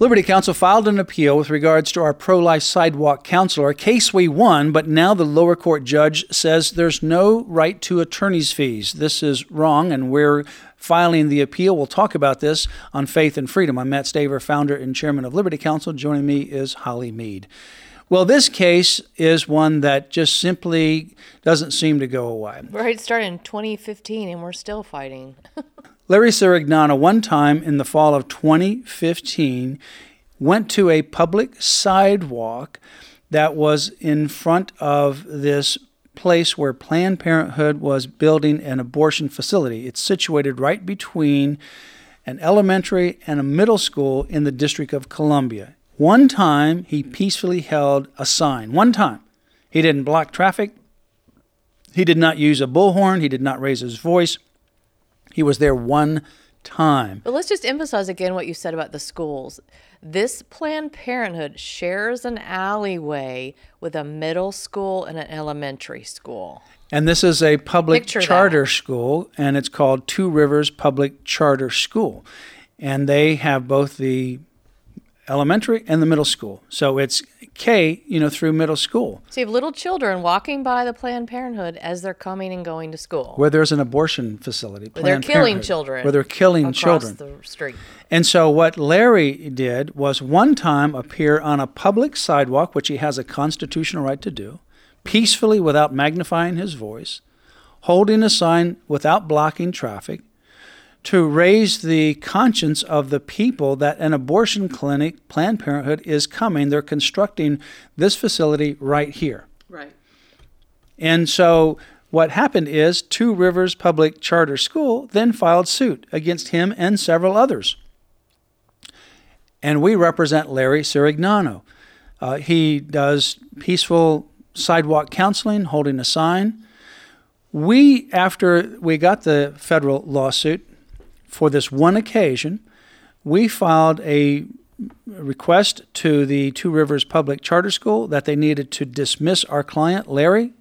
Liberty Counsel filed an appeal with regards to our pro life sidewalk counselor, a case we won, but now the lower court judge says there's no right to attorney's fees. This is wrong, and we're filing the appeal. We'll talk about this on Faith and Freedom. I'm Mat Staver, founder and chairman of Liberty Counsel. Joining me is Holly Mead. Well, this case is one that just simply doesn't seem to go away. Right, it started in 2015 and we're still fighting. Larry Sirignano, one time in the fall of 2015, went to a public sidewalk that was in front of this place where Planned Parenthood was building an abortion facility. It's situated right between an elementary and a middle school in the District of Columbia. One time, he peacefully held a sign. One time. He didn't block traffic. He did not use a bullhorn. He did not raise his voice. He was there one time. But let's just emphasize again what you said about the schools. This Planned Parenthood shares an alleyway with a middle school and an elementary school. And this is a public Picture charter that. school, and it's called Two Rivers Public Charter School. And they have both the elementary and the middle school. So it's K, you know, through middle school, So you have little children walking by the Planned Parenthood as they're coming and going to school. where there's an abortion facility. Where they're killing Parenthood, children. Where they're killing children across children. the street. And so, what Larry did was one time appear on a public sidewalk, which he has a constitutional right to do, peacefully without magnifying his voice, holding a sign without blocking traffic, to raise the conscience of the people that an abortion clinic, Planned Parenthood, is coming. They're constructing this facility right here. Right. And so what happened is Two Rivers Public Charter School then filed suit against him and several others. And we represent Larry Sirignano. Uh, he does peaceful sidewalk counseling, holding a sign. We, after we got the federal lawsuit for this one occasion, we filed a request to the Two Rivers Public Charter School that they needed to dismiss our client, Larry,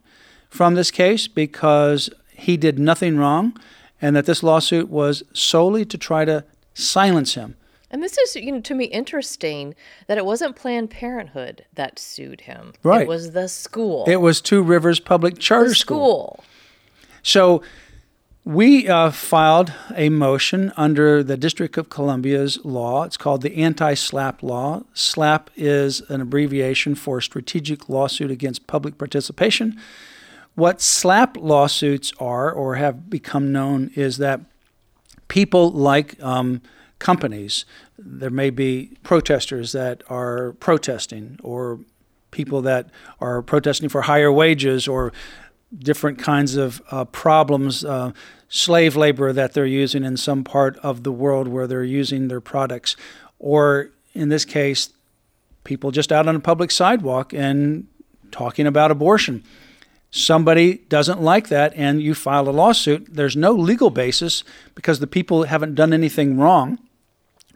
from this case because he did nothing wrong and that this lawsuit was solely to try to silence him. And this is, you know, to me interesting that it wasn't Planned Parenthood that sued him. Right. It was the school. It was Two Rivers Public Charter the school. So we uh, filed a motion under the District of Columbia's law. It's called the Anti SLAPP Law. SLAPP is an abbreviation for Strategic Lawsuit Against Public Participation. What SLAPP lawsuits are, or have become known, is that people like um, companies, there may be protesters that are protesting, or people that are protesting for higher wages, or different kinds of uh, problems, uh, slave labor that they're using in some part of the world where they're using their products, or in this case, people just out on a public sidewalk and talking about abortion. Somebody doesn't like that, and you file a lawsuit. There's no legal basis because the people haven't done anything wrong,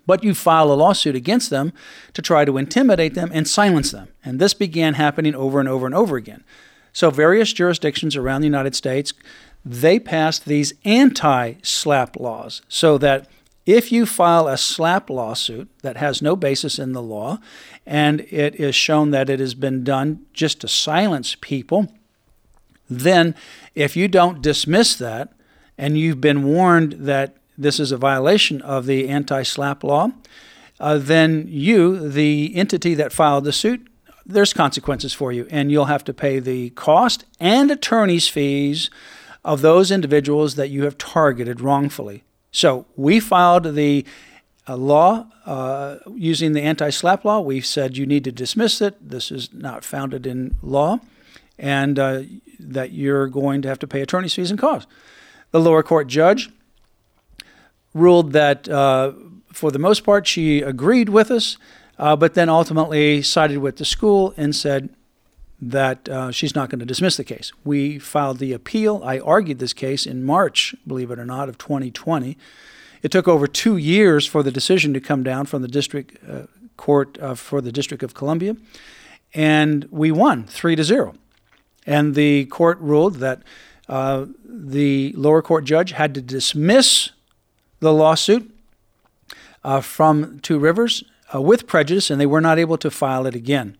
but you file a lawsuit against them to try to intimidate them and silence them. And this began happening over and over and over again. So various jurisdictions around the United States, they passed these anti-SLAPP laws so that if you file a slap lawsuit that has no basis in the law and it is shown that it has been done just to silence people, then if you don't dismiss that and you've been warned that this is a violation of the anti slap law, uh, then you, the entity that filed the suit, there's consequences for you, and you'll have to pay the cost and attorney's fees of those individuals that you have targeted wrongfully. So we filed the uh, law uh, using the anti slap law. We said you need to dismiss it. This is not founded in law, and uh, that you're going to have to pay attorney's fees and costs. The lower court judge ruled that, uh, for the most part, she agreed with us, uh, but then ultimately sided with the school and said, that uh, she's not going to dismiss the case. We filed the appeal. I argued this case in March, believe it or not, of 2020. It took over two years for the decision to come down from the district uh, court uh, for the District of Columbia, and we won three to zero. And the court ruled that uh, the lower court judge had to dismiss the lawsuit uh, from Two Rivers uh, with prejudice, and they were not able to file it again.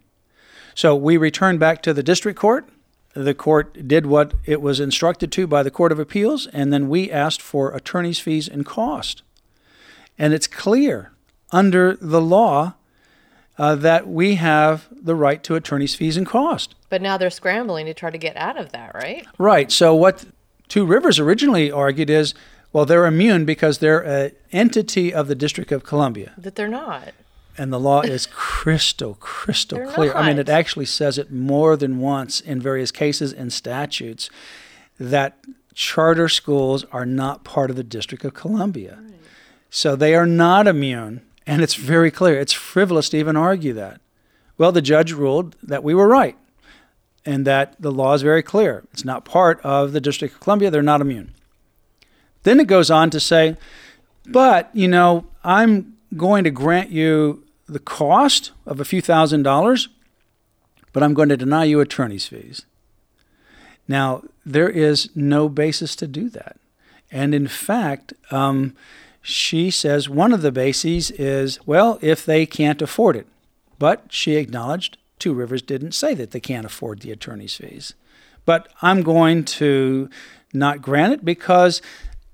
So we returned back to the district court. The court did what it was instructed to by the Court of Appeals, and then we asked for attorney's fees and cost. And it's clear under the law uh, that we have the right to attorney's fees and cost. But now they're scrambling to try to get out of that, right? Right. So what Two Rivers originally argued is, well, they're immune because they're an entity of the District of Columbia. That they're not. And the law is crystal, crystal They're clear. I mean, it actually says it more than once in various cases and statutes that charter schools are not part of the District of Columbia. So they are not immune. And it's very clear. It's frivolous to even argue that. Well, the judge ruled that we were right and that the law is very clear. It's not part of the District of Columbia. They're not immune. Then it goes on to say, but, you know, I'm going to grant you the cost of a few thousand dollars, but I'm going to deny you attorney's fees. Now, there is no basis to do that. And in fact, um, she says one of the bases is, well, if they can't afford it. But she acknowledged Two Rivers didn't say that they can't afford the attorney's fees. But I'm going to not grant it because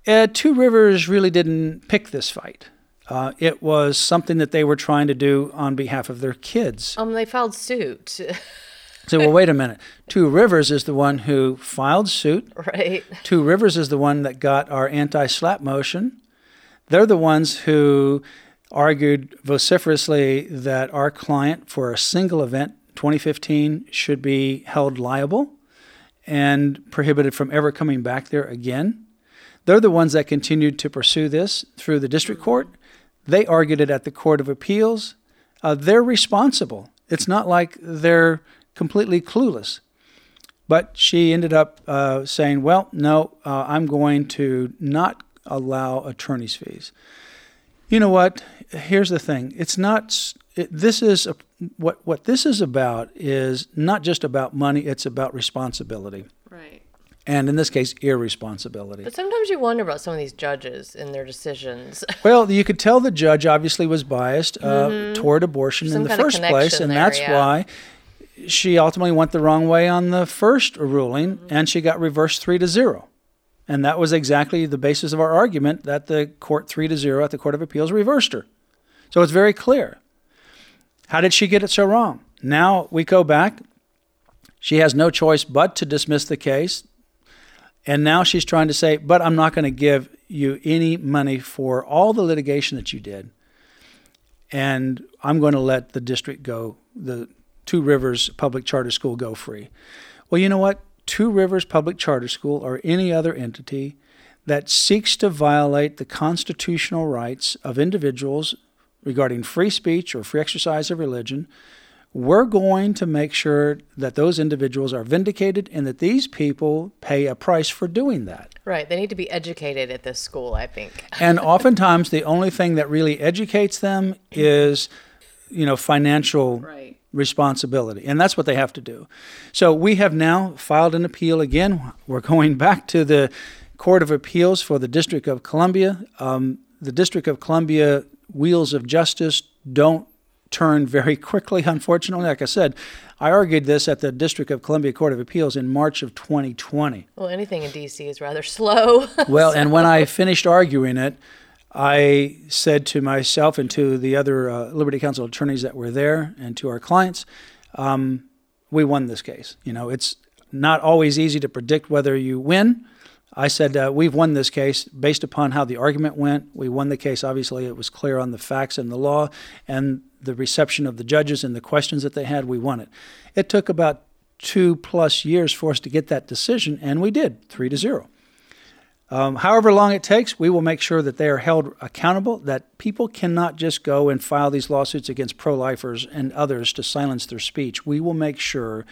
uh, Two Rivers really didn't pick this fight. Uh, it was something that they were trying to do on behalf of their kids. Um, they filed suit, So, well, wait a minute. Two Rivers is the one who filed suit. right? Two Rivers is the one that got our anti slap motion. They're the ones who argued vociferously that our client, for a single event, 2015, should be held liable and prohibited from ever coming back there again. They're the ones that continued to pursue this through the district court. They argued it at the Court of Appeals. Uh, they're responsible. It's not like they're completely clueless. But she ended up uh, saying, well, no, uh, I'm going to not allow attorney's fees. You know what? Here's the thing. It's not. It, this is a, what what this is about is not just about money. It's about responsibility, Right. And in this case, irresponsibility. But sometimes you wonder about some of these judges and their decisions. Well, you could tell the judge obviously was biased uh, toward abortion Mm-hmm. Some in the first place, and there, that's yeah. why she ultimately went the wrong way on the first ruling, Mm-hmm. and she got reversed three to zero. And that was exactly the basis of our argument that the court three to zero at the Court of Appeals reversed her. So it's very clear. How did she get it so wrong? Now we go back. She has no choice but to dismiss the case. And now she's trying to say, but I'm not going to give you any money for all the litigation that you did. And I'm going to let the district go, the Two Rivers Public Charter School go free. Well, you know what? Two Rivers Public Charter School or any other entity that seeks to violate the constitutional rights of individuals regarding free speech or free exercise of religion, we're going to make sure that those individuals are vindicated and that these people pay a price for doing that. right. They need to be educated at this school, I think. And oftentimes, the only thing that really educates them is, you know, financial Right. responsibility. And that's what they have to do. So we have now filed an appeal again. We're going back to the Court of Appeals for the District of Columbia. Um, the District of Columbia wheels of justice don't turn very quickly, unfortunately. Like I said, I argued this at the District of Columbia Court of Appeals in March of 2020. Well, anything in DC is rather slow. Well, and when I finished arguing it, I said to myself and to the other uh, Liberty Counsel attorneys that were there and to our clients, um, we won this case. You know, it's not always easy to predict whether you win. I said, uh, we've won this case based upon how the argument went. We won the case. Obviously, it was clear on the facts and the law and the reception of the judges and the questions that they had. We won it. It took about two plus years for us to get that decision, and we did, three to zero. Um, however long it takes, we will make sure that they are held accountable, that people cannot just go and file these lawsuits against pro lifers and others to silence their speech. We will make sure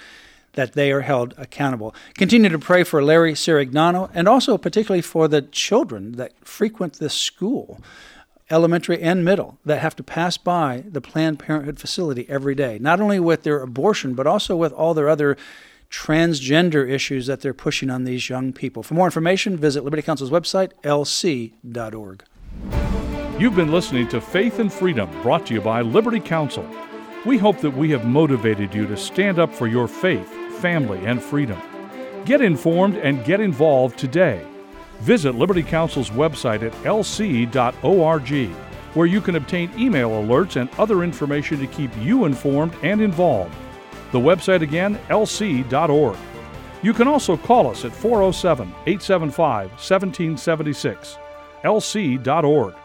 that they are held accountable. Continue to pray for Larry Sirignano and also particularly for the children that frequent this school elementary and middle, that have to pass by the Planned Parenthood facility every day, not only with their abortion, but also with all their other transgender issues that they're pushing on these young people. For more information, visit Liberty Counsel's website, lc.org. You've been listening to Faith and Freedom, brought to you by Liberty Counsel. We hope that we have motivated you to stand up for your faith, family, and freedom. Get informed and get involved today. Visit Liberty Counsel's website at lc.org, where you can obtain email alerts and other information to keep you informed and involved. The website again, lc.org. You can also call us at 407 875 1776. lc.org.